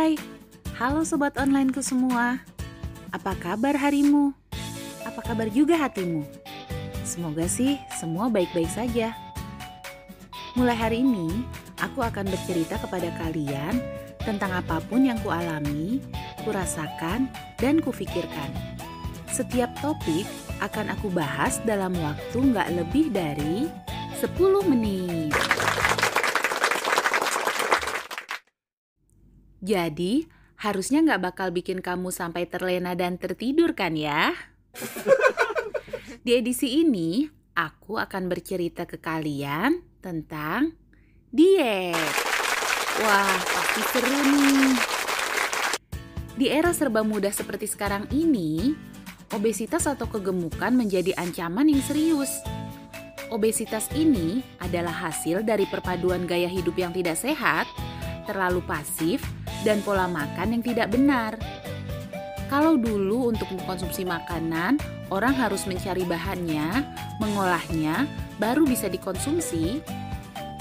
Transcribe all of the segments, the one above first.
Hai, halo sobat onlineku semua. Apa kabar harimu? Apa kabar juga hatimu? Semoga sih semua baik-baik saja. Mulai hari ini, aku akan bercerita kepada kalian tentang apa pun yang kualami, kurasakan, dan kufikirkan. Setiap topik akan aku bahas dalam waktu nggak lebih dari 10 menit. Jadi, harusnya nggak bakal bikin kamu sampai terlena dan tertidur kan ya? Di edisi ini, aku akan bercerita ke kalian tentang diet. Wah, pasti seru nih. Di era serba mudah seperti sekarang ini, obesitas atau kegemukan menjadi ancaman yang serius. Obesitas ini adalah hasil dari perpaduan gaya hidup yang tidak sehat, terlalu pasif, dan pola makan yang tidak benar. Kalau dulu untuk mengkonsumsi makanan, orang harus mencari bahannya, mengolahnya, baru bisa dikonsumsi.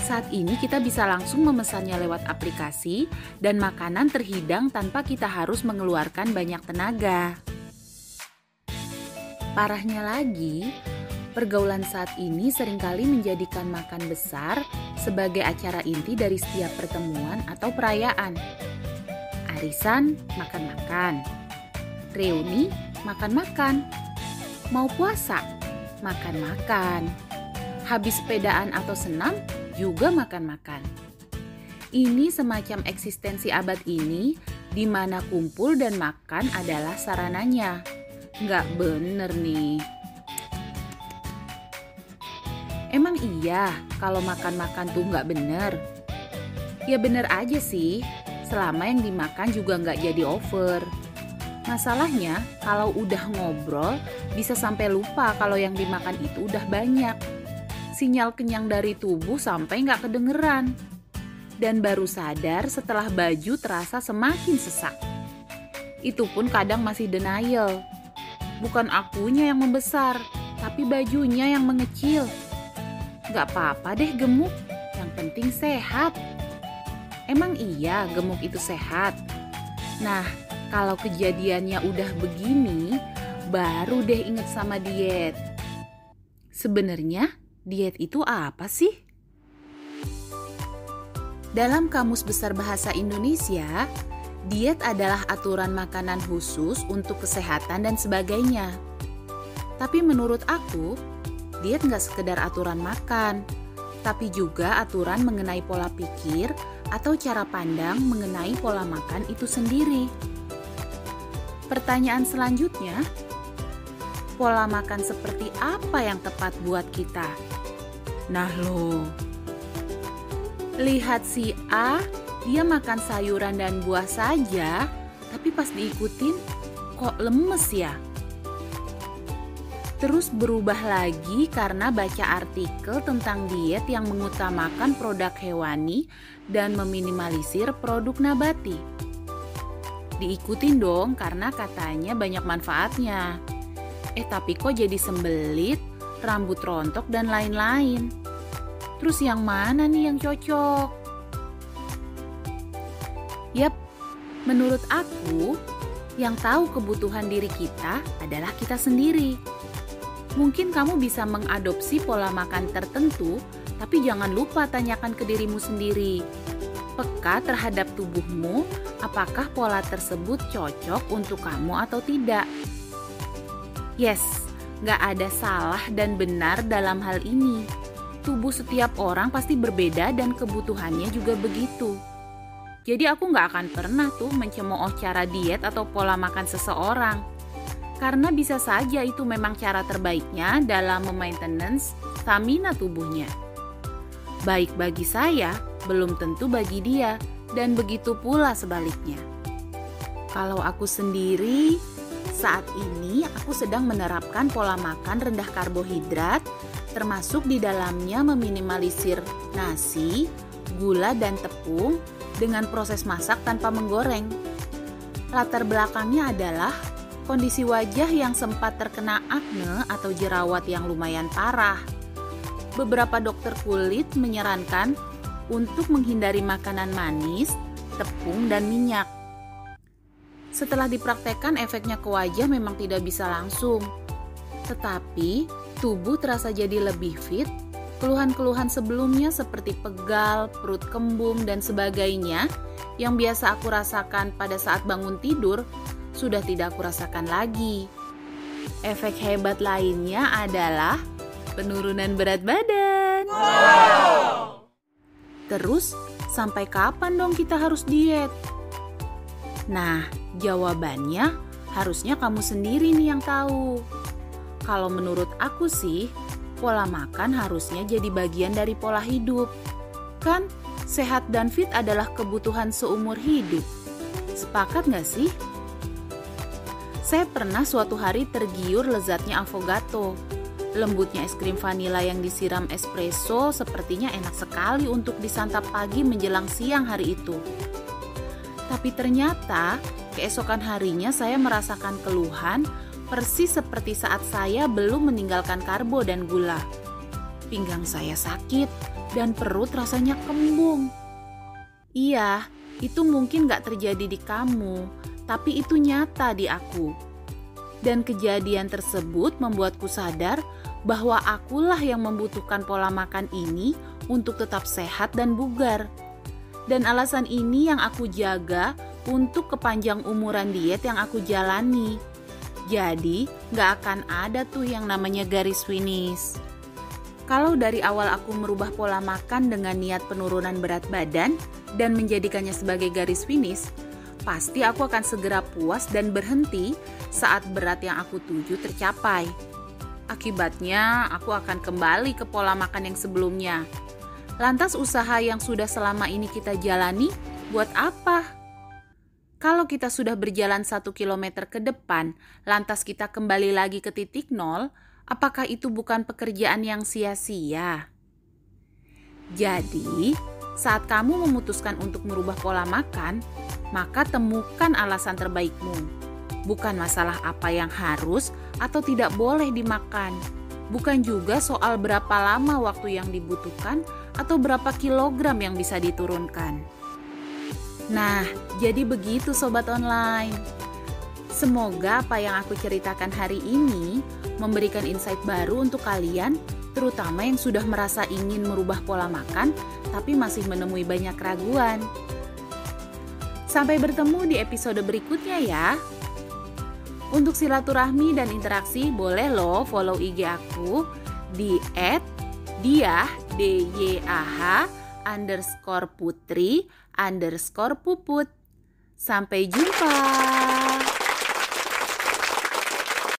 Saat ini kita bisa langsung memesannya lewat aplikasi dan makanan terhidang tanpa kita harus mengeluarkan banyak tenaga. Parahnya lagi, pergaulan saat ini sering kali menjadikan makan besar sebagai acara inti dari setiap pertemuan atau perayaan arisan makan-makan, reuni makan-makan, mau puasa makan-makan, habis sepedaan atau senam juga makan-makan. Ini semacam eksistensi abad ini di mana kumpul dan makan adalah sarananya. Nggak bener nih. Emang iya kalau makan-makan tuh nggak bener? Ya bener aja sih, selama yang dimakan juga nggak jadi over. Masalahnya, kalau udah ngobrol, bisa sampai lupa kalau yang dimakan itu udah banyak. Sinyal kenyang dari tubuh sampai nggak kedengeran. Dan baru sadar setelah baju terasa semakin sesak. Itu pun kadang masih denial. Bukan akunya yang membesar, tapi bajunya yang mengecil. Gak apa-apa deh gemuk, yang penting sehat. Emang iya gemuk itu sehat? Nah, kalau kejadiannya udah begini, baru deh inget sama diet. Sebenarnya diet itu apa sih? Dalam Kamus Besar Bahasa Indonesia, diet adalah aturan makanan khusus untuk kesehatan dan sebagainya. Tapi menurut aku, diet nggak sekedar aturan makan, tapi juga aturan mengenai pola pikir atau cara pandang mengenai pola makan itu sendiri. Pertanyaan selanjutnya, pola makan seperti apa yang tepat buat kita? Nah lo, lihat si A, dia makan sayuran dan buah saja, tapi pas diikutin kok lemes ya? Terus berubah lagi karena baca artikel tentang diet yang mengutamakan produk hewani dan meminimalisir produk nabati. Diikutin dong karena katanya banyak manfaatnya. Eh tapi kok jadi sembelit, rambut rontok dan lain-lain. Terus yang mana nih yang cocok? Yap, menurut aku, yang tahu kebutuhan diri kita adalah kita sendiri. Mungkin kamu bisa mengadopsi pola makan tertentu, tapi jangan lupa tanyakan ke dirimu sendiri. Peka terhadap tubuhmu, apakah pola tersebut cocok untuk kamu atau tidak. Yes, gak ada salah dan benar dalam hal ini. Tubuh setiap orang pasti berbeda dan kebutuhannya juga begitu. Jadi aku gak akan pernah tuh mencemooh cara diet atau pola makan seseorang karena bisa saja itu memang cara terbaiknya dalam memaintenance stamina tubuhnya. Baik bagi saya, belum tentu bagi dia, dan begitu pula sebaliknya. Kalau aku sendiri, saat ini aku sedang menerapkan pola makan rendah karbohidrat, termasuk di dalamnya meminimalisir nasi, gula, dan tepung dengan proses masak tanpa menggoreng. Latar belakangnya adalah kondisi wajah yang sempat terkena akne atau jerawat yang lumayan parah. Beberapa dokter kulit menyarankan untuk menghindari makanan manis, tepung, dan minyak. Setelah dipraktekkan efeknya ke wajah memang tidak bisa langsung. Tetapi tubuh terasa jadi lebih fit, keluhan-keluhan sebelumnya seperti pegal, perut kembung, dan sebagainya yang biasa aku rasakan pada saat bangun tidur sudah tidak aku rasakan lagi. Efek hebat lainnya adalah penurunan berat badan. Wow. Terus, sampai kapan dong kita harus diet? Nah, jawabannya harusnya kamu sendiri nih yang tahu. Kalau menurut aku sih, pola makan harusnya jadi bagian dari pola hidup. Kan, sehat dan fit adalah kebutuhan seumur hidup. Sepakat nggak sih? Saya pernah suatu hari tergiur lezatnya avogato. Lembutnya es krim vanila yang disiram espresso sepertinya enak sekali untuk disantap pagi menjelang siang hari itu. Tapi ternyata keesokan harinya saya merasakan keluhan persis seperti saat saya belum meninggalkan karbo dan gula. Pinggang saya sakit dan perut rasanya kembung. Iya, itu mungkin gak terjadi di kamu, tapi itu nyata di aku. Dan kejadian tersebut membuatku sadar bahwa akulah yang membutuhkan pola makan ini untuk tetap sehat dan bugar. Dan alasan ini yang aku jaga untuk kepanjang umuran diet yang aku jalani. Jadi, gak akan ada tuh yang namanya garis finish. Kalau dari awal aku merubah pola makan dengan niat penurunan berat badan dan menjadikannya sebagai garis finish, pasti aku akan segera puas dan berhenti saat berat yang aku tuju tercapai. Akibatnya, aku akan kembali ke pola makan yang sebelumnya. Lantas usaha yang sudah selama ini kita jalani buat apa? Kalau kita sudah berjalan satu kilometer ke depan, lantas kita kembali lagi ke titik nol, apakah itu bukan pekerjaan yang sia-sia? Jadi, saat kamu memutuskan untuk merubah pola makan, maka temukan alasan terbaikmu. Bukan masalah apa yang harus atau tidak boleh dimakan. Bukan juga soal berapa lama waktu yang dibutuhkan atau berapa kilogram yang bisa diturunkan. Nah, jadi begitu sobat online. Semoga apa yang aku ceritakan hari ini memberikan insight baru untuk kalian, terutama yang sudah merasa ingin merubah pola makan tapi masih menemui banyak keraguan. Sampai bertemu di episode berikutnya ya. Untuk silaturahmi dan interaksi boleh lo follow IG aku di @diah d y a h underscore putri underscore puput. Sampai jumpa.